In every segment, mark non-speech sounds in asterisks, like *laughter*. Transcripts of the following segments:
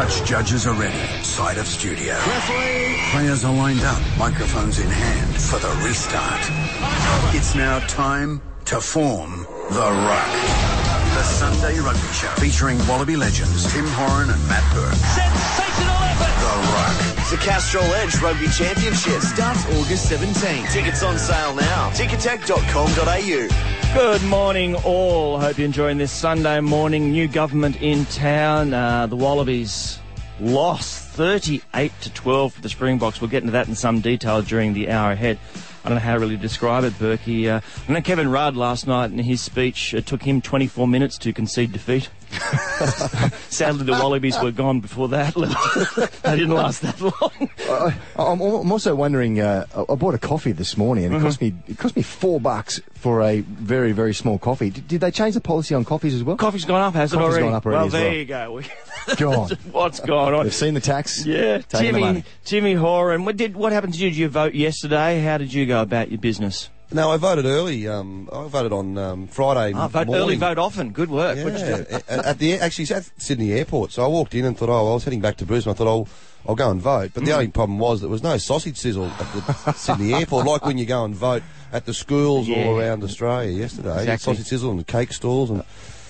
Touch judges are ready. Side of studio. Players are lined up, microphones in hand for the restart. It's now time to form the Ruck. The Sunday Rugby Show featuring Wallaby legends Tim Horan and Matt Burke. Sensational effort! The Ruck. The Castrol Edge Rugby Championship starts August 17. Tickets on sale now. Ticketek.com.au. Good morning, all. Hope you're enjoying this Sunday morning. New government in town. Uh, the Wallabies lost 38 to 12 for the Springboks. We'll get into that in some detail during the hour ahead. I don't know how to really describe it, Berkey. Uh, I know Kevin Rudd last night in his speech it took him 24 minutes to concede defeat. *laughs* Sadly, the Wallabies were gone before that. *laughs* they didn't last that long. I, I'm, I'm also wondering. Uh, I bought a coffee this morning, and it Mm-hmm. cost me it cost me four bucks for a very very small coffee. Did, did they change the policy on coffees as well? Coffee's gone up, has it Coffee's already? gone up already well, there well. you go. *laughs* God, What's going on? they've seen the tax. Yeah, taking Timmy. Timmy Horan. What did what happened to you? Did you vote yesterday? How did you go about your business? No, I voted early. Um, I voted on um, Friday Ah, vote morning. early, vote often. Good work. Yeah, What'd you do? at, at the actually it's at Sydney Airport. So I walked in and thought, oh, I was heading back to Brisbane. I thought, oh, I'll go and vote. Mm. But the only problem was there was no sausage sizzle at the Sydney Airport, like when you go and vote at the schools Yeah. all around Australia yesterday. Exactly. Sausage sizzle and cake stalls and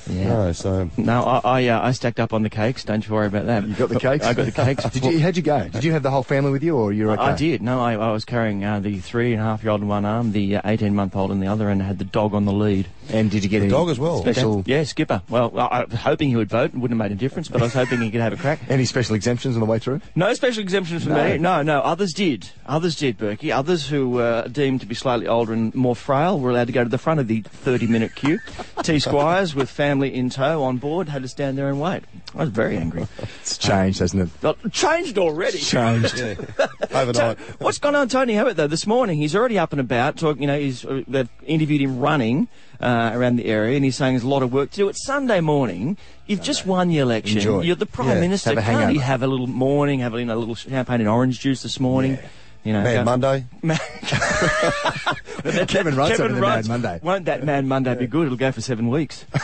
Yeah. no. So No, I I, uh, I stacked up on the cakes. Don't you worry about that. You got the cakes. I got the cakes. *laughs* Did you? How'd you go? Did you have the whole family with you, or you're okay? I did. No, I, I was carrying uh, the three and a half year old in one arm, the uh, 18 month old in the other, and had the dog on the lead. And did you get any dog as well. Special, Yeah, Skipper. Well, I, I was hoping he would vote. It wouldn't have made a difference, but I was hoping he could have a crack. *laughs* any special exemptions on the way through? No special exemptions for No. me. No, no. Others did. Others did, Berkey. Others who were deemed to be slightly older and more frail were allowed to go to the front of the 30 minute queue. *laughs* T Squires with family in tow on board had to stand there and wait. I was very angry. It's changed, hasn't it? Changed already. Changed. *laughs* yeah, So, overnight. what's gone on, Tony Abbott, though? This morning, he's already up and about. Talking, you know, he's uh, they've interviewed him running uh, around the area, and he's saying there's a lot of work to do. It's Sunday morning. You've just won the election. Enjoy. You're the prime Yeah, minister. have Can't he have a little morning? Have a, you know, little champagne and orange juice this morning. You know, Mad go- Monday. *laughs* *laughs* Kevin Rudd's having a Mad Monday. Won't that Mad Monday be good? It'll go for seven weeks. *laughs*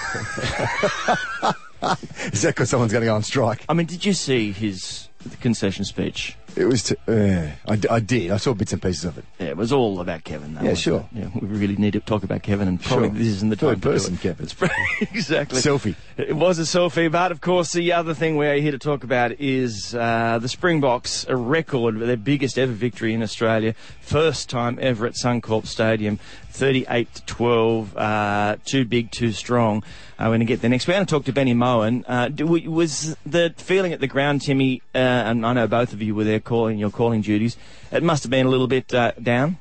Is that because someone's going to go on strike? I mean, did you see his concession speech? It was. T- uh, I, d- I did. I saw bits and pieces of it. Yeah, it was all about Kevin. Though, Yeah, sure. it? Yeah, we really need to talk about Kevin, and probably Sure. this isn't the Third time person, to do it. Kevin. It's *laughs* exactly Selfie. It was a selfie, but of course, the other thing we're here to talk about is uh, the Springboks, a record, their biggest ever victory in Australia, first time ever at Suncorp Stadium, 38 to 12, uh, too big, too strong. Uh, we're going to get there next. We're going to talk to Benny Mowen. Uh, do we, was the feeling at the ground, Timmy, uh, and I know both of you were there calling your calling duties, it must have been a little bit uh, down?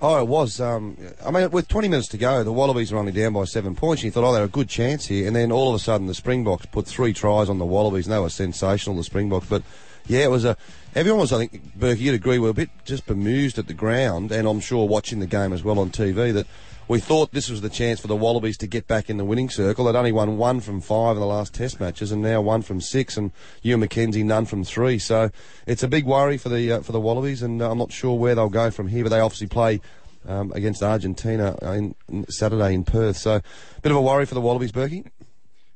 Oh, it was. Um, I mean, with 20 minutes to go, the Wallabies were only down by seven points. And you thought, oh, they're a good chance here. And then all of a sudden, the Springboks put three tries on the Wallabies, and they were sensational, the Springboks. But yeah, it was a. Everyone was, I think, Burke, you'd agree, were a bit just bemused at the ground, and I'm sure watching the game as well on TV that. We thought this was the chance for the Wallabies to get back in the winning circle. They'd only won one from five in the last Test matches, and now one from six, and Ewen McKenzie none from three. So it's a big worry for the uh, for the Wallabies, and uh, I'm not sure where they'll go from here. But they obviously play um, against Argentina in, in Saturday in Perth. So, a bit of a worry for the Wallabies, Berkey.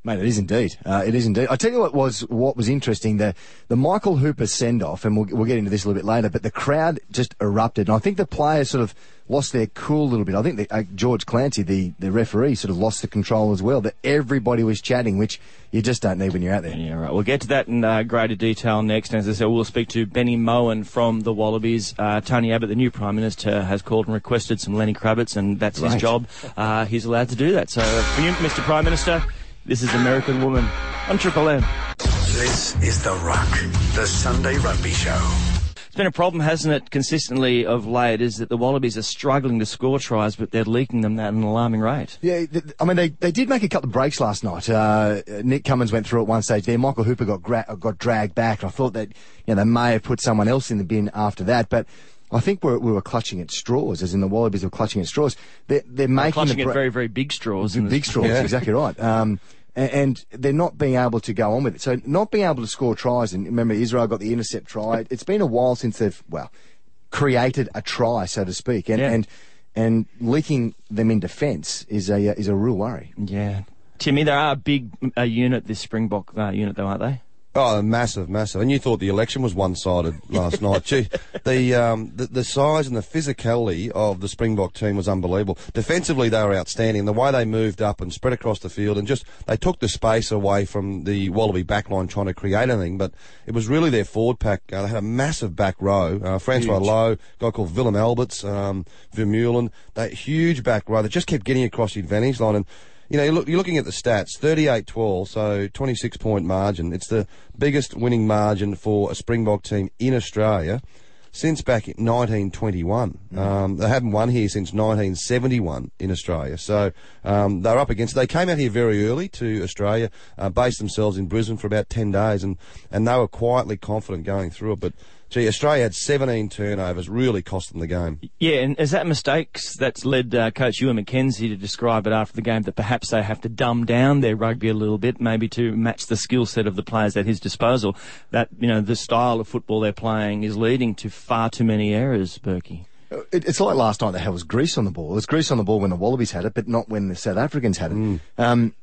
Mate, it is indeed. Uh, it is indeed. I tell you what was what was interesting the the Michael Hooper send off, and we'll we'll get into this a little bit later. But the crowd just erupted, and I think the players sort of lost their cool a little bit. I think the, uh, George Clancy, the the referee, sort of lost the control as well. That everybody was chatting, which you just don't need when you're out there. Yeah, right. We'll get to that in uh, greater detail next. And as I said, we'll speak to Benny Mowen from the Wallabies. Uh, Tony Abbott, the new Prime Minister, has called and requested some Lenny Kravitz, and that's his job. Uh, he's allowed to do that. So for you, Mr. Prime Minister, this is American Woman on Triple M. This is The Ruck, the Sunday Rugby Show. It's been a problem, hasn't it, consistently of late, is that the Wallabies are struggling to score tries, but they're leaking them at an alarming rate. Yeah, th- I mean, they, they did make a couple of breaks last night. Uh, Nick Cummins went through at one stage there. Michael Hooper got gra- got dragged back. I thought that you know they may have put someone else in the bin after that, but I think we're, we were clutching at straws, as in the Wallabies were clutching at straws. They're, they're making Clutching the at very, very big straws. in big this- straws, *laughs* exactly right. Um, a- and they're not being able to go on with it. So not being able to score tries, and remember Israel got the intercept try. It's been a while since they've well created a try, so to speak, and Yeah. and and leaking them in defence is a uh, is a real worry. Yeah. Timmy, they are a big uh, unit, this Springbok uh, unit, though, aren't they? Oh, massive, massive. And you thought the election was one-sided *laughs* last night. Gee, the, um, the the size and the physicality of the Springbok team was unbelievable. Defensively, they were outstanding. The way they moved up and spread across the field, and just they took the space away from the Wallaby backline trying to create anything. But it was really their forward pack. Uh, they had a massive back row. Uh, Francois Huge. Louw, a guy called Willem Alberts, um, Vermeulen. That huge back row. They just kept getting across the advantage line and you know, you look, you're looking at the stats 38 12, so 26 point margin. It's the biggest winning margin for a Springbok team in Australia since back in 1921. Um, they haven't won here since 1971 in Australia. So um, they're up against it. They came out here very early to Australia, uh, based themselves in Brisbane for about 10 days, and, and they were quietly confident going through it. But gee, Australia had 17 turnovers, really cost them the game. Yeah, and is that mistakes that's led uh, Coach Ewen McKenzie to describe it after the game that perhaps they have to dumb down their rugby a little bit, maybe to match the skill set of the players at his disposal. That you know the style of football they're playing is leading to far too many errors, Berkey. It, it's like last night. They had was grease on the ball. It was grease on the ball when the Wallabies had it, but not when the South Africans had it. Um,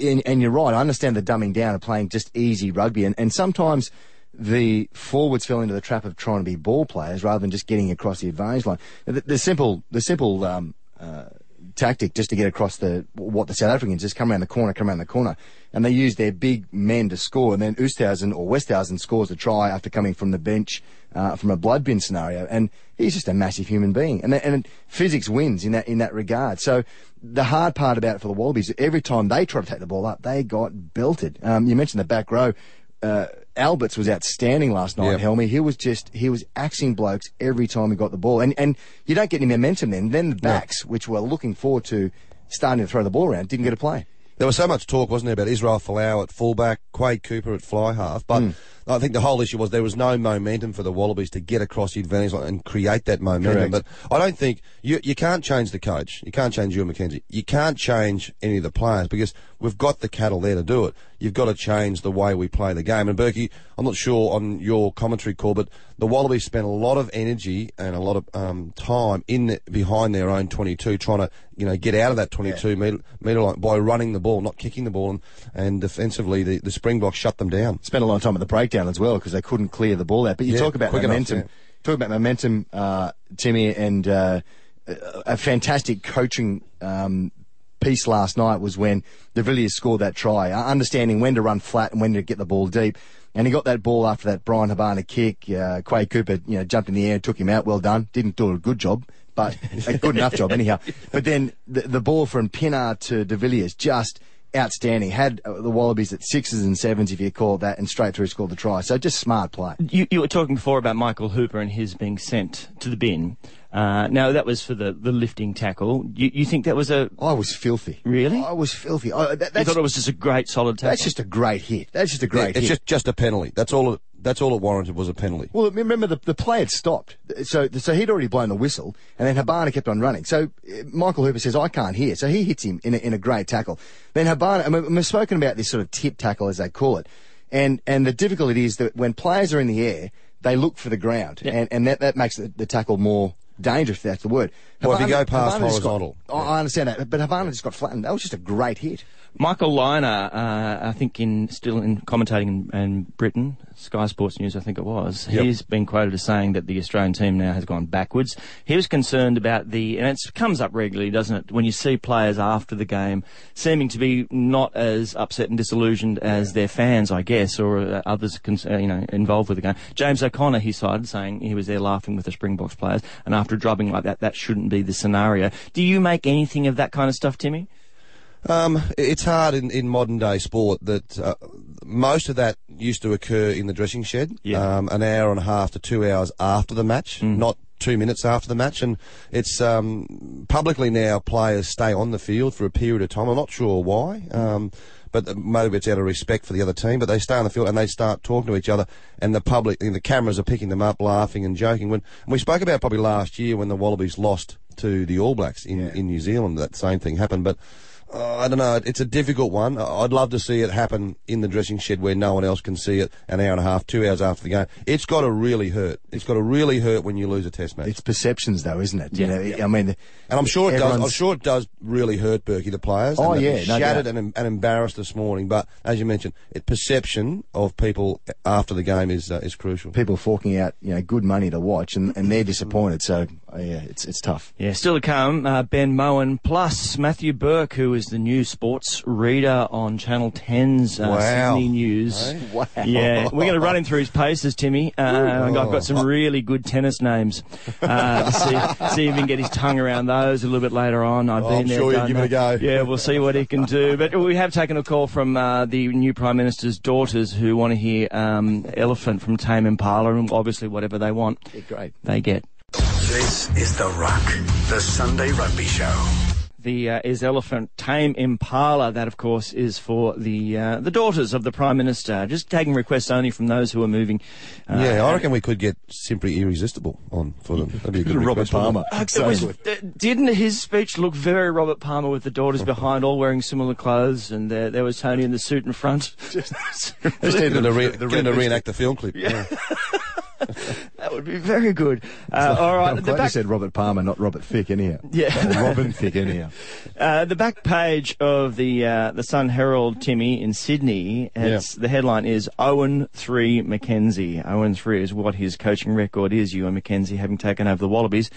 and, and you're right. I understand the dumbing down of playing just easy rugby, and, and sometimes the forwards fell into the trap of trying to be ball players rather than just getting across the advantage line. The, the simple, the simple um, uh, tactic just to get across the what the South Africans just come around the corner, come around the corner, and they use their big men to score, and then Oosthuizen or Westhausen scores a try after coming from the bench uh, from a blood bin scenario, and he's just a massive human being, and and physics wins in that in that regard. So the hard part about it for the Wallabies, every time they try to take the ball up, they got belted. Um, you mentioned the back row. Uh, Alberts was outstanding last night, Yep. Helmy. He was just he was axing blokes every time he got the ball, and and you don't get any momentum then. Then the backs, which were looking forward to starting to throw the ball around, didn't get a play. There was so much talk, wasn't there, about Israel Folau at fullback, Quade Cooper at fly half, but Hmm. I think the whole issue was there was no momentum for the Wallabies to get across the advantage line and create that momentum. Correct. But I don't think you you can't change the coach, you can't change Ewen McKenzie, you can't change any of the players because we've got the cattle there to do it. You've got to change the way we play the game. And Berkey, I'm not sure on your commentary call, but the Wallabies spent a lot of energy and a lot of um, time in the, behind their own 22, trying to you know get out of that 22 metre, metre line by running the ball, not kicking the ball, and, and defensively the, the Springboks shut them down. Spent a lot of time at the breakdown as well because they couldn't clear the ball out. But you Yeah, talk about quick enough, momentum. yeah. Talk about momentum, uh, Timmy, and uh, a fantastic coaching um, piece last night was when De Villiers scored that try, uh, understanding when to run flat and when to get the ball deep. And he got that ball after that Bryan Habana kick. Uh, Quade Cooper, you know, jumped in the air and took him out. Well done. Didn't do a good job, but a good enough job anyhow. *laughs* But then the, the ball from Pienaar to De Villiers just outstanding. Had uh, the Wallabies at sixes and sevens, if you call it that, and straight through scored the try. So just smart play. You, you were talking before about Michael Hooper and his being sent to the bin. Uh, now that was for the, the lifting tackle. You, you think that was a I was filthy. Really? I was filthy. I, that, you thought it was just a great solid tackle? that's just a great hit. That's just a great it's hit. just just a penalty. That's all. It, that's all it warranted was a penalty. Well, remember the, the play had stopped, so so he'd already blown the whistle, and then Habana kept on running. So uh, Michael Hooper says, "I can't hear," so he hits him in a, in a great tackle. Then Habana, I mean, we've spoken about this sort of tip tackle as they call it, and and the difficulty is that when players are in the air, they look for the ground, and and that that makes the, the tackle more dangerous. If that's the word. Well, if you go past Habana just got- horizontal. I I understand that, but Habana just got flattened. That was just a great hit. Michael Lynagh, uh, I think in still in commentating in, in Britain, Sky Sports News, I think it was. Yep. He's been quoted as saying that the Australian team now has gone backwards. He was concerned about the, and it comes up regularly, doesn't it? When you see players after the game seeming to be not as upset and disillusioned as their fans, I guess, or uh, others, con- uh, you know, involved with the game. James O'Connor, he cited, saying he was there laughing with the Springboks players, and after drubbing like that, that shouldn't be the scenario. Do you make anything of that kind of stuff, Timmy? Um, it's hard in, in modern day sport that uh, most of that used to occur in the dressing shed, Yeah. um, an hour and a half to two hours after the match, not two minutes after the match. And it's um, publicly now players stay on the field for a period of time. I'm not sure why. Um, but maybe it's out of respect for the other team. But they stay on the field and they start talking to each other, and the public, and the cameras are picking them up, laughing and joking. When and we spoke about probably last year when the Wallabies lost to the All Blacks in, in New Zealand, that same thing happened. But Uh, I don't know. It's a difficult one. I- I'd love to see it happen in the dressing shed where no one else can see it an hour and a half, two hours after the game. It's got to really hurt. It's got to really hurt when you lose a test match. It's perceptions, though, isn't it? Yeah. You know, I mean, and I'm sure it does. I'm sure it does really hurt Berkey, the players. Oh, and they're yeah, no shattered doubt. and, and embarrassed this morning. But as you mentioned, it, perception of people after the game is uh, is crucial. people forking out, you know, good money to watch, and, and they're disappointed. So, yeah, it's it's tough. Yeah, still to come, uh, Ben Mowen plus Matthew Burke, who is the new sports reader on Channel 10's uh, Wow. Sydney News. Hey? Wow. Yeah, we're going to run him through his paces, Timmy. Uh, I've got some really good tennis names. Uh, to *laughs* see, see if he can get his tongue around those a little bit later on. I've Oh, been I'm there, sure you'll give it a go. Yeah, we'll see what he can do. But we have taken a call from uh, the new Prime Minister's daughters who want to hear um, Elephant from Tame Impala, and obviously whatever they want, Yeah, great. they get. This is The Ruck, the Sunday Rugby Show. The uh, is elephant tame impala. That, of course, is for the uh, the daughters of the prime minister. Just taking requests only from those who are moving. Uh, yeah, I reckon we could get simply irresistible on for them. That'd be a good Robert request, Palmer. it? Uh, was- uh, didn't his speech look very Robert Palmer with the daughters behind, all wearing similar clothes, and uh, there was Tony in the suit in front. Just need them to, re- get them to reenact the film clip. Yeah. *laughs* that would be very good. Uh, all right, I'm the glad you said Robert Palmer, not Robert Thicke, anyhow. Yeah. Robin Thicke, anyhow. *laughs* uh, the back page of the uh, the Sun Herald, Timmy in Sydney. It's, The headline is Owen three McKenzie. Owen three is what his coaching record is. Ewen McKenzie having taken over the Wallabies.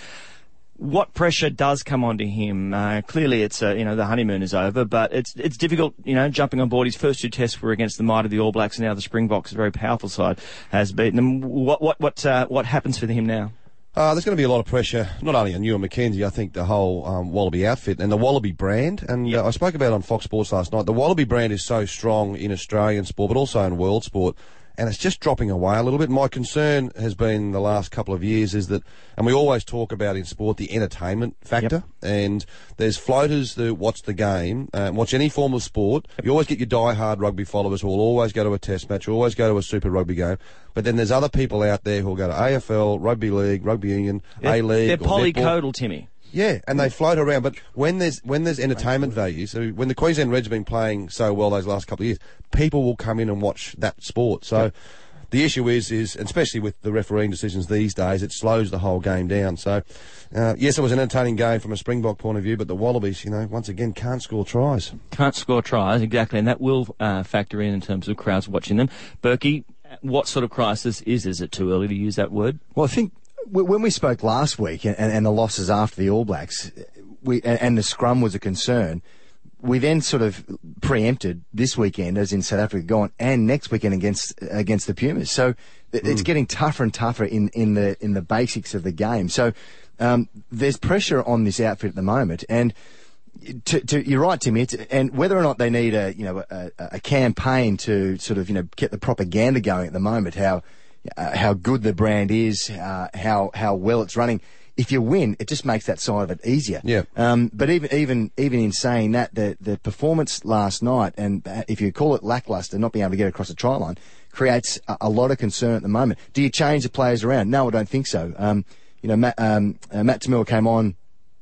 What pressure does come onto him? Uh, clearly, it's uh, you know the honeymoon is over, but it's it's difficult. You know, jumping on board. His first two tests were against the might of the All Blacks, and now the Springboks, a very powerful side, has beaten them. What what what uh, what happens for him now? Uh, there's going to be a lot of pressure, not only on Ewen McKenzie, I think the whole um, Wallaby outfit and the Wallaby brand. And uh, I spoke about it on Fox Sports last night. The Wallaby brand is so strong in Australian sport, but also in world sport. And it's just dropping away a little bit. My concern has been the last couple of years is that, and we always talk about in sport the entertainment factor. And there's floaters that watch the game, uh, watch any form of sport. You always get your die-hard rugby followers who will always go to a test match, who always go to a super rugby game. But then there's other people out there who will go to AFL, rugby league, rugby union, A league. They're polycodal, Timmy. Yeah, and they float around. But when there's when there's entertainment value, so when the Queensland Reds have been playing so well those last couple of years, people will come in and watch that sport. So. The issue is, is especially with the refereeing decisions these days, it slows the whole game down. So, uh, yes, it was an entertaining game from a Springbok point of view, but the Wallabies, you know, once again can't score tries. Can't score tries, exactly, and that will uh, factor in in terms of crowds watching them. Berkey, what sort of crisis is? Is it too early to use that word? Well, I think w- when we spoke last week and, and the losses after the All Blacks, we and, the scrum was a concern. We then sort of preempted this weekend, as in South Africa, going and next weekend against against the Pumas. So it- it's getting tougher and tougher in, in the in the basics of the game. So um, there's pressure on this outfit at the moment, and to, to, you're right, Timmy. It's, and whether or not they need a you know a, a campaign to sort of you know get the propaganda going at the moment, how uh, how good the brand is, uh, how how well it's running. If you win, it just makes that side of it easier. Yeah. Um, but even even even in saying that, the the performance last night, and uh, if you call it lackluster, not being able to get across the try line, creates a, a lot of concern at the moment. Do you change the players around? No, I don't think so. Um, you know, Matt, um, uh, Matt Toomua came on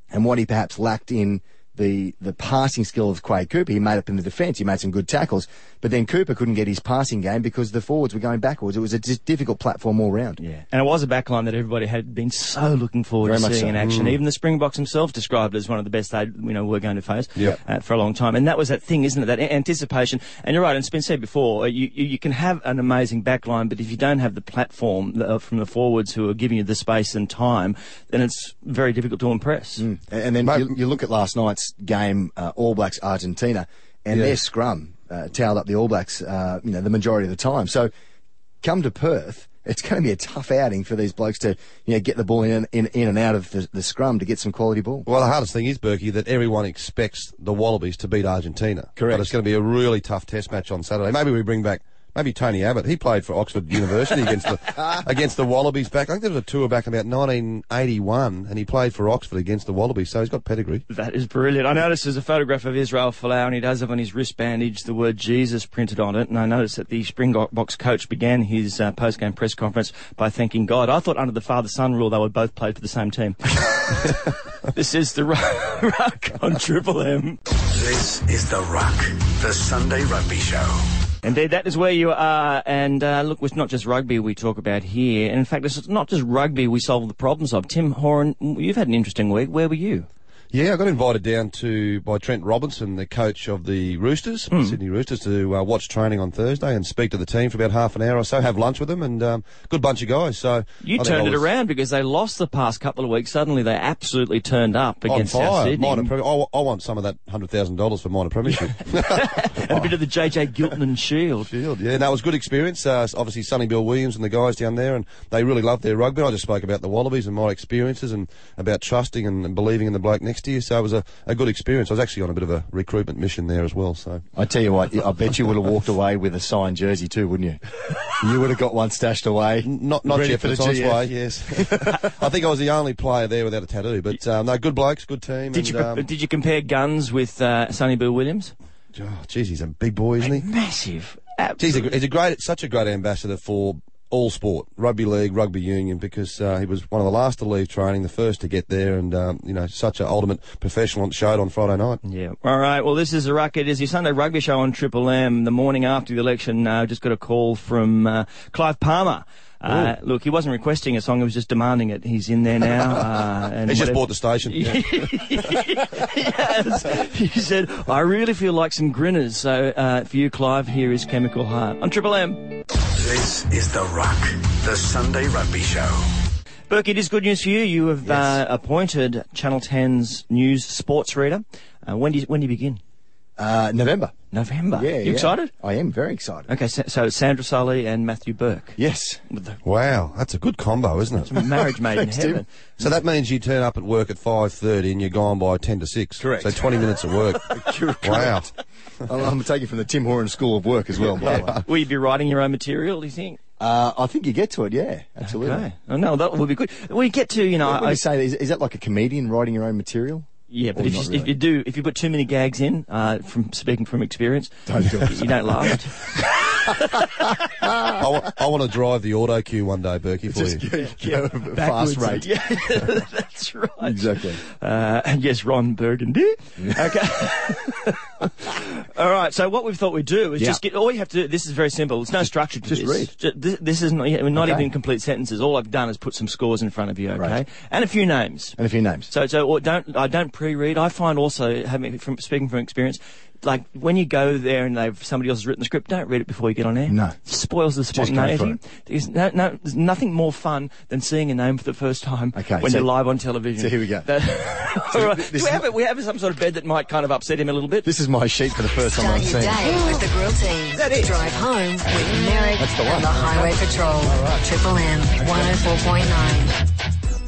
and what he perhaps lacked in the the passing skill of Quade Cooper, he made up in the defence. He made some good tackles, but then Cooper couldn't get his passing game because the forwards were going backwards. It was a difficult platform all round. Yeah, and it was a backline that everybody had been so looking forward Very to seeing so. in action. Even the Springboks themselves described it as one of the best they you know were going to face Yeah. uh, for a long time. And that was that thing, isn't it? That a- anticipation. And you're right. And it's been said before. uh, You you, you can have an amazing backline, but if you don't have the platform uh, from the forwards who are giving you the space and time, then it's very difficult to impress. And, and then Mate- you, you look at last night's game, uh, All Blacks Argentina, and Yeah. their scrum uh, towed up the All Blacks, uh, you know, the majority of the time. So, come to Perth, it's going to be a tough outing for these blokes to, you know, get the ball in in, in and out of the, the scrum to get some quality ball. Well, the hardest thing is, Berkey, that everyone expects the Wallabies to beat Argentina. Correct. But it's going to be a really tough test match on Saturday. Maybe we bring back, maybe Tony Abbott. He played for Oxford University against the *laughs* against the Wallabies back. I think there was a tour back in about 1981, and he played for Oxford against the Wallabies. So he's got pedigree. That is brilliant. I noticed there's a photograph of Israel Folau, and he does have on his wrist bandage the word Jesus printed on it. And I noticed that the Springboks coach began his uh, post-game press conference by thanking God. I thought under the father-son rule they would both play for the same team. *laughs* this is the Ruck *laughs* on Triple M. This is The Ruck, the Sunday Rugby Show. Indeed, that is where you are. And uh, look, it's not just rugby we talk about here. And in fact, it's not just rugby we solve the problems of. Tim Horan, you've had an interesting week. Where were you? Yeah, I got invited down to by Trent Robinson, the coach of the Roosters, Hmm. Sydney Roosters, to uh, watch training on Thursday and speak to the team for about half an hour or so. Have lunch with them, and um, good bunch of guys. So You I turned I it around because they lost the past couple of weeks. Suddenly they absolutely turned up On against South fire, Sydney. minor I, I want some of that hundred thousand dollars for minor premiership. *laughs* and a bit of the JJ Giltinan Shield. Shield, yeah, no, was a good experience. Uh, obviously, Sonny Bill Williams and the guys down there, and they really loved their rugby. I just spoke about the Wallabies and my experiences and about trusting and, and believing in the bloke next to you. So it was a, a good experience. I was actually on a bit of a recruitment mission there as well. So I tell you what, I bet you would have walked away with a signed jersey too, wouldn't you? You would have got one stashed away. not not ready yet, for the GF. way. Yes, *laughs* I think I was the only player there without a tattoo. But um, no, good blokes, good team. Did and, you um, did you compare guns with uh, Sonny Bill Williams? oh, geez, he's a big boy, isn't he? Massive. He's a, he's a great, such a great ambassador for all sport, rugby league, rugby union, because uh, he was one of the last to leave training, the first to get there, and um, you know, such an ultimate professional and showed on Friday night. Yeah. All right. Well, this is a ruck. It is your Sunday rugby show on Triple M. The morning after the election, uh, just got a call from uh, Clive Palmer. Uh, look, he wasn't requesting a song; he was just demanding it. He's in there now. Uh, *laughs* and He's just bought the station. *laughs* yes. He said, "I really feel like some grinners." So uh, for you, Clive, here is Chemical Heart on Triple M. This is The Ruck, the Sunday Rugby Show. Burke, it is good news for you. You have uh, appointed Channel 10's news sports reader. Uh, when do you, when do you begin? Uh, November. November. Yeah, You yeah. excited? I am very excited. Okay, so, so Sandra Sully and Matthew Burke. Yes. The Wow, that's a good combo, isn't it? marriage made *laughs* in Thanks, Tim. heaven. So that means you turn up at work at five thirty and you're gone by ten to six. Correct. So twenty minutes of work. *laughs* wow. I'm, I'm going to take you from the Tim Horan School of Work as well, by the way. Will you be writing your own material, do you think? Uh, I think you get to it, yeah, absolutely. Okay. Oh, no, that would be good. We get to, you know, What I, you say? Is, is that like a comedian writing your own material? yeah, but if you, not if you do, if you put too many gags in, uh, from speaking from experience, Don't do it. you don't laugh. I, want to drive the autocue one day, Berkey, for Just you. go, go fast rate. Yeah, *laughs* that's right. Exactly. Uh, and *laughs* yes, Ron Burgundy. Okay. *laughs* *laughs* all right. So what we thought we'd do is Yeah. just get. All you have to do. This is very simple. It's no structure to just this. read. Ju- this, this is not, not Okay. even complete sentences. All I've done is put some scores in front of you. Okay, Right. and a few names. And a few names. So, so or don't I don't pre-read. I find also having from speaking from experience, like when you go there and they've somebody else has written the script, don't read it before you get on air. No. it spoils the go for spontaneity. it. There's no, no, there's nothing more fun than seeing a name for the first time Okay, when so- you're live on television. so here we go. That- *laughs* All right. this Do we have my- We have some sort of bed that might kind of upset him a little bit. This is my sheet for the first time I've your seen. day with the grill team. that it? Drive home with Merrick That's the one. and the Highway Patrol. Triple M 104.9.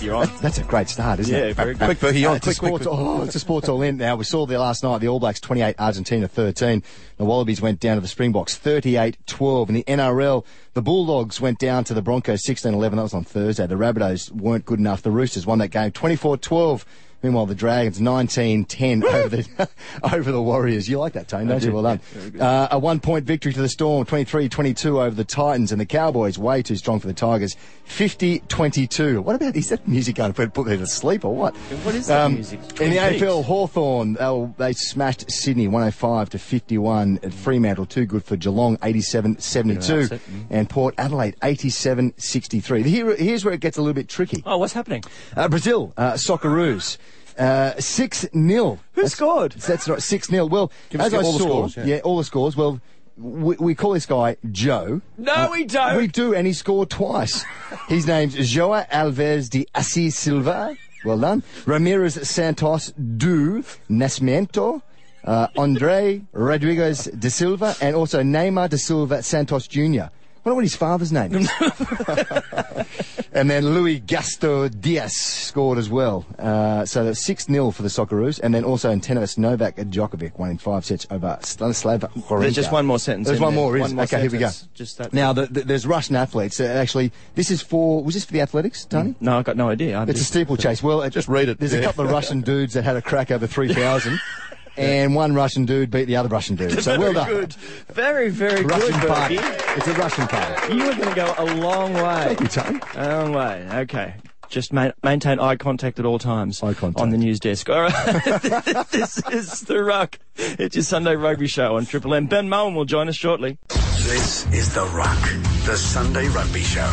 You're on. That's a great start, isn't Yeah, it? very good. Quick, Uh, on. Quick, quick, sports, quick. oh, it's a sports all in now. We saw there last night. The All Blacks 28, Argentina 13. The Wallabies went down to the Springboks 38-12. In the NRL, the Bulldogs went down to the Broncos 16-11. That was on Thursday. The Rabbitohs weren't good enough. The Roosters won that game 24-12. Meanwhile, the Dragons 19-10 over the *laughs* over the Warriors. You like that, Tone, don't you? Well done. Uh, a one-point victory to the Storm, 23-22 over the Titans, and the Cowboys way too strong for the Tigers, 50-22. What about is that music going to put me to sleep or what? What is that Um, music? In the AFL, Hawthorn they, they smashed Sydney 105 to 51. At Fremantle, too good for Geelong 87 72. mm. And Port Adelaide 87 63. Here, here's where it gets a little bit tricky. Oh, what's happening? Uh, Brazil, uh, Socceroos. Uh, 6 0. Who scored? That's right, 6 0. Well, Give us as I all the saw, scores, yeah. all the scores. Well, we, we call this guy Joe. No, we don't. We do, and he scored twice. *laughs* His name's Joa Alves de Assis Silva. Well done. Ramires Santos do Nascimento. Uh, Andre Rodriguez de Silva and also Neymar de Silva Santos Jr. wonder what his father's name is. *laughs* *laughs* and then Louis Gasto Diaz scored as well. Uh, so that's 6 0 for the Socceroos. And then also in tennis, Novak Djokovic won in five sets over Stanislav Wawrinka. There's just one more sentence. There's one there. more, is One more Okay, here we go. Just that. Now, the, the, there's Russian athletes. Uh, actually, this is for, was this for the athletics, Tony? No, I've got no idea. I It's a just- steeplechase. Well, Just read it. There's a couple of Russian dudes that had a crack over 3,000. *laughs* And one Russian dude beat the other Russian dude. *laughs* So well done. good. Very, very Russian good, party. Berkey. It's a Russian party. You are going to go a long way. Thank you, Tony. A long way. Okay. Just ma- maintain eye contact at all times. Eye contact. On the news desk. All right. *laughs* this is The Ruck. It's your Sunday rugby show on Triple M. Ben Mowen will join us shortly. This is The Ruck, the Sunday Rugby Show.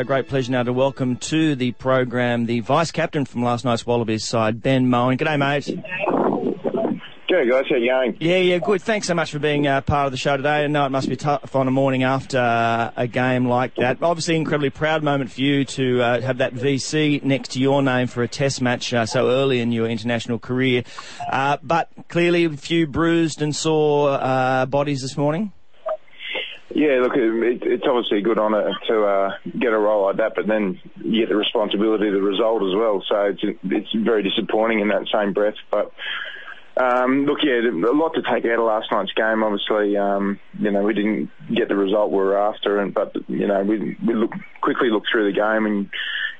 A great pleasure now to welcome to the program the vice captain from last night's Wallabies side, Ben Mowen. G'day, mate. G'day guys, how you going? Yeah, yeah, good. Thanks so much for being uh, part of the show today. I know it must be tough on a morning after uh, a game like that. Obviously, incredibly proud moment for you to uh, have that VC next to your name for a Test match uh, so early in your international career. Uh, but clearly, a few bruised and sore uh, bodies this morning. Yeah, look, it, it's obviously a good honour to uh, get a role like that, but then you get the responsibility of the result as well. So it's it's very disappointing in that same breath. But um, look, yeah, a lot to take out of last night's game. Obviously, um, you know, we didn't get the result we were after, and but you know, we we look quickly look through the game and.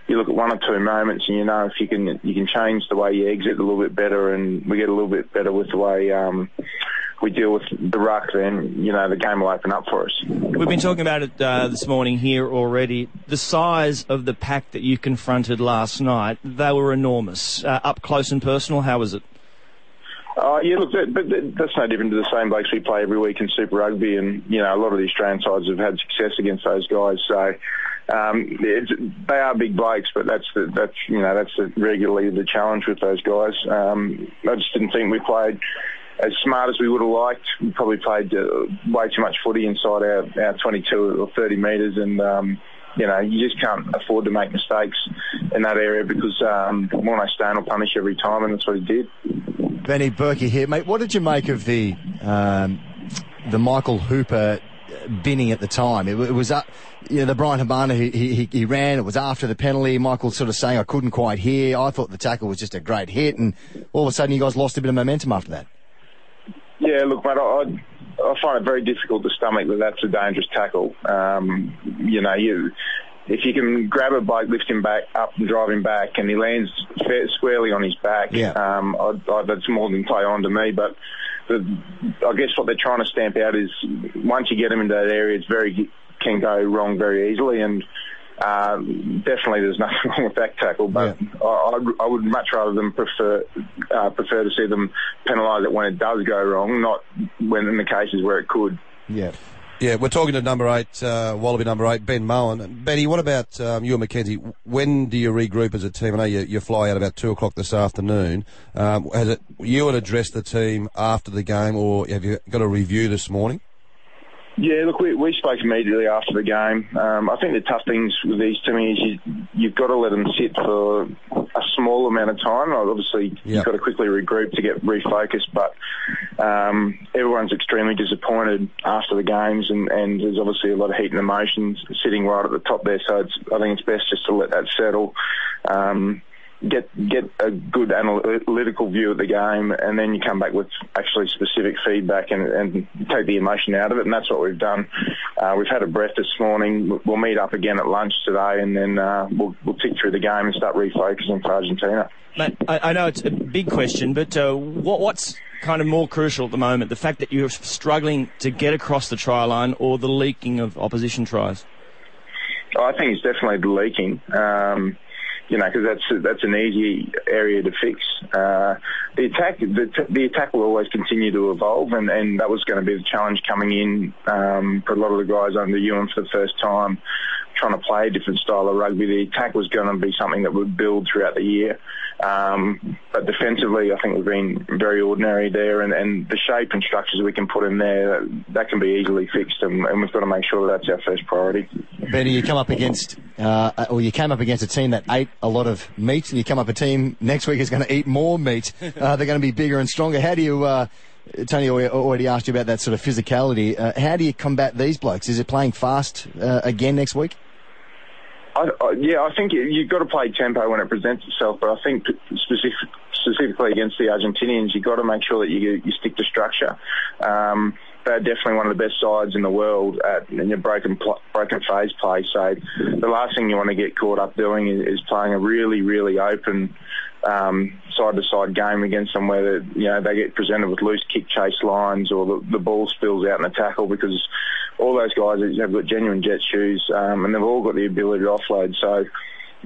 You look at one or two moments, and you know if you can you can change the way you exit a little bit better, and we get a little bit better with the way um, we deal with the ruck. Then you know the game will open up for us. We've been talking about it uh, this morning here already. The size of the pack that you confronted last night, they were enormous. Uh, up close and personal, how was it? Uh, yeah, look, that, but that, that's no different to the same blokes we play every week in Super Rugby, and you know a lot of the Australian sides have had success against those guys. So um, they are big blokes, but that's the, that's you know that's the, regularly the challenge with those guys. Um, I just didn't think we played as smart as we would have liked. We probably played uh, way too much footy inside our, our 22 or 30 metres, and um, you know you just can't afford to make mistakes in that area because um, Morné Steyn will punish every time, and that's what he did. Benny Berkey here, mate. What did you make of the um, the Michael Hooper binning at the time? It, it was up, you know, the Bryan Habana he, he he ran. It was after the penalty. Michael sort of saying I couldn't quite hear. I thought the tackle was just a great hit, and all of a sudden you guys lost a bit of momentum after that. Yeah, look, mate, I, I find it very difficult to stomach that that's a dangerous tackle. Um, you know, you if you can grab a bloke, lift him back up and drive him back, and he lands fair, squarely on his back, Yeah. um, I, I, that's more than play on to me. But the, I guess what they're trying to stamp out is once you get him into that area, it's very can go wrong very easily, and uh, definitely there's *laughs* nothing wrong with that tackle. But I, I, I would much rather them prefer uh, prefer to see them penalise it when it does go wrong, not when in the cases where it could. Yeah. Yeah, we're talking to number eight, uh, Wallaby number eight, Ben Mowen. Benny, what about um, Ewen McKenzie? When do you regroup as a team? I know you, you fly out about two o'clock this afternoon. Um, has it you and addressed the team after the game, or have you got a review this morning? Yeah, look, we, we spoke immediately after the game. Um, I think the tough things with these me is you, you've got to let them sit for a small amount of time. Obviously, Yeah. you've got to quickly regroup to get refocused, but um, everyone's extremely disappointed after the games, and, and there's obviously a lot of heat and emotions sitting right at the top there. So it's, I think it's best just to let that settle. Um, get get a good analytical view of the game, and then you come back with actually specific feedback and, and take the emotion out of it. And that's what we've done. Uh, we've had a breath this morning. We'll meet up again at lunch today, and then uh, we'll, we'll tick through the game and start refocusing for Argentina. Mate, I, I know it's a big question, but uh, what, what's kind of more crucial at the moment? The fact that you're struggling to get across the try line or the leaking of opposition tries? I think it's definitely the leaking. Um, you know, because that's that's an easy area to fix. Uh, the attack, the, the attack will always continue to evolve, and, and that was going to be the challenge coming in um, for a lot of the guys under Ewen for the first time, trying to play a different style of rugby. The attack was going to be something that would build throughout the year. Um, but defensively, I think we've been very ordinary there, and, and the shape and structures we can put in there, that can be easily fixed, and, and we've got to make sure that that's our first priority. Benny, you come up against, uh, or you came up against a team that ate a lot of meat, and you come up a team next week is going to eat more meat. *laughs* Uh, they're going to be bigger and stronger. How do you, uh, Tony already- already asked you about that sort of physicality. Uh, how do you combat these blokes? Is it playing fast uh, again next week? I, I, yeah, I think you- you've got to play tempo when it presents itself, but I think specific, specifically against the Argentinians, you've got to make sure that you, you stick to structure. Um, they're definitely one of the best sides in the world at in your broken pl- broken phase play. So the last thing you want to get caught up doing is, is playing a really really open um, side-to-side game against them where you know they get presented with loose kick chase lines or the, the ball spills out in the tackle because all those guys have got genuine jet shoes um, and they've all got the ability to offload. So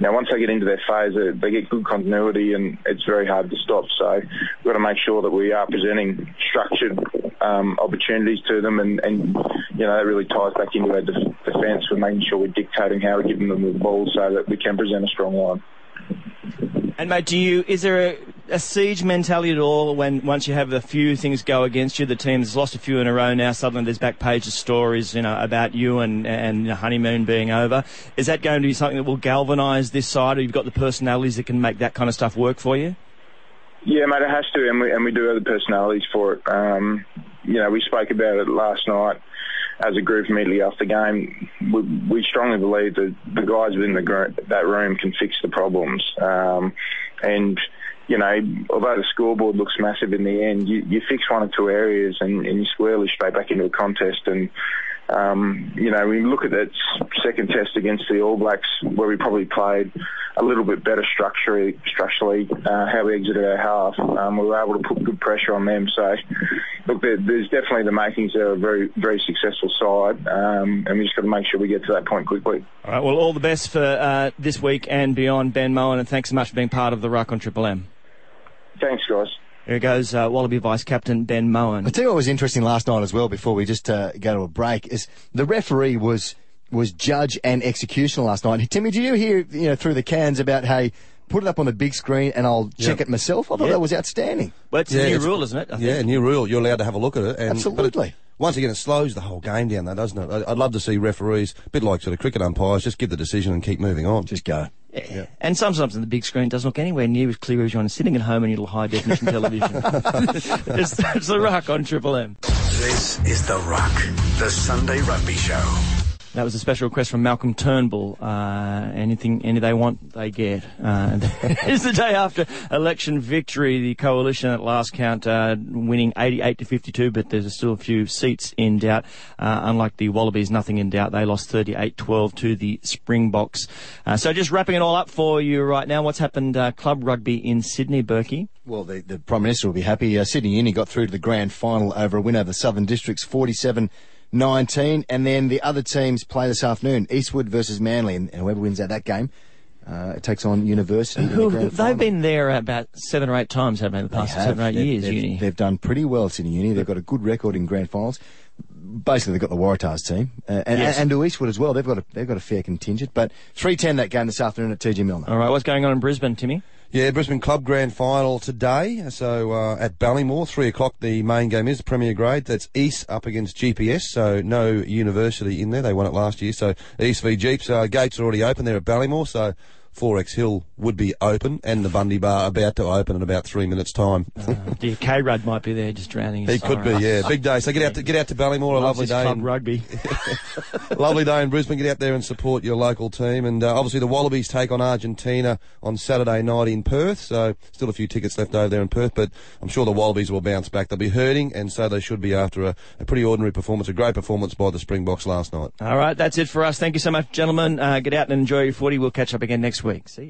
know, once they get into their phase, they, they get good continuity and it's very hard to stop. So we've got to make sure that we are presenting structured um, opportunities to them and, and, you know, that really ties back into our def- defence. We're making sure we're dictating how we're giving them the ball so that we can present a strong line. And mate, do you is there a, a siege mentality at all when once you have a few things go against you? The team's lost a few in a row now. Suddenly there's back pages stories, you know, about you and and know, honeymoon being over. Is that going to be something that will galvanise this side, or you've got the personalities that can make that kind of stuff work for you? Yeah, mate, it has to, and we, and we do have the personalities for it. Um, you know, we spoke about it last night as a group immediately after the game. We, we strongly believe that the guys within the that room can fix the problems. Um, and you know, although the scoreboard looks massive in the end, you, you fix one or two areas and, and you squarely straight back into a contest. And um, you know, we look at that second test against the All Blacks, where we probably played a little bit better structurally, structurally uh, how we exited our half. Um, we were able to put good pressure on them. So, look, there, there's definitely the makings of a very, very successful side, um, and we just got to make sure we get to that point quickly. All right. Well, all the best for uh, this week and beyond, Ben Mowen, and thanks so much for being part of the Ruck on Triple M. Thanks, guys. Here goes uh, Wallaby Vice Captain Ben Mowen. I tell you what was interesting last night as well. Before we just uh, go to a break, is the referee was was judge and executioner last night. Timmy, did you hear you know through the cans about hey, put it up on the big screen and I'll check it myself? I thought Yeah. that was outstanding. Well, it's Yeah, a new it's- rule, isn't it? I Yeah, think? new rule. You're allowed to have a look at it. And, Absolutely. it- once again, it slows the whole game down, though, doesn't it? I- I'd love to see referees, a bit like sort of cricket umpires, just give the decision and keep moving on. Just go. Yeah. And sometimes on the big screen doesn't look anywhere near as clear as you're on sitting at home on your little high definition *laughs* television. *laughs* it's, it's the Ruck on Triple M. This is The Ruck, the Sunday Rugby Show. That was a special request from Malcolm Turnbull. Uh, anything, any they want, they get. Uh, *laughs* it's the day after election victory. The coalition at last count uh, winning 88 to 52, but there's still a few seats in doubt. Uh, unlike the Wallabies, nothing in doubt. They lost 38-12 to the Springboks. Uh, so just wrapping it all up for you right now. What's happened uh, club rugby in Sydney, Berkey? Well, the, the Prime Minister will be happy. Sydney Uni got through to the grand final over a win over the Southern Districts 47 19. And then the other teams play this afternoon Eastwood versus Manly. And, and whoever wins out that game uh, it takes on University. the they've been there about seven or eight times, haven't they, the They past have. seven or eight They've- years, they've, Uni? They've done pretty well, Sydney Uni. They've got a good record in grand finals. Basically, they've got the Waratahs team, uh, and, Yes. and, and to Eastwood as well. They've got a they've got a fair contingent. But three ten that game this afternoon at TG Milner. All right, what's going on in Brisbane, Timmy? Yeah, Brisbane Club Grand Final today. So uh, at Ballymore, three o'clock. The main game is Premier Grade. That's East up against GPS. So no University in there. They won it last year. So East v Jeeps. Uh, gates are already open there at Ballymore. So 4X Hill would be open, and the Bundy Bar about to open in about three minutes' time. The K Rudd might be there just drowning his he could be, yeah. Big day. So get out to get out to Ballymore. A lovely day. club in- rugby. *laughs* Lovely day in Brisbane. Get out there and support your local team. And uh, obviously the Wallabies take on Argentina on Saturday night in Perth. So still a few tickets left over there in Perth, but I'm sure the Wallabies will bounce back. They'll be hurting, and so they should be after a, a pretty ordinary performance, a great performance by the Springboks last night. All right, that's it for us. Thank you so much, gentlemen. Uh, get out and enjoy your footy. We'll catch up again next week. See you.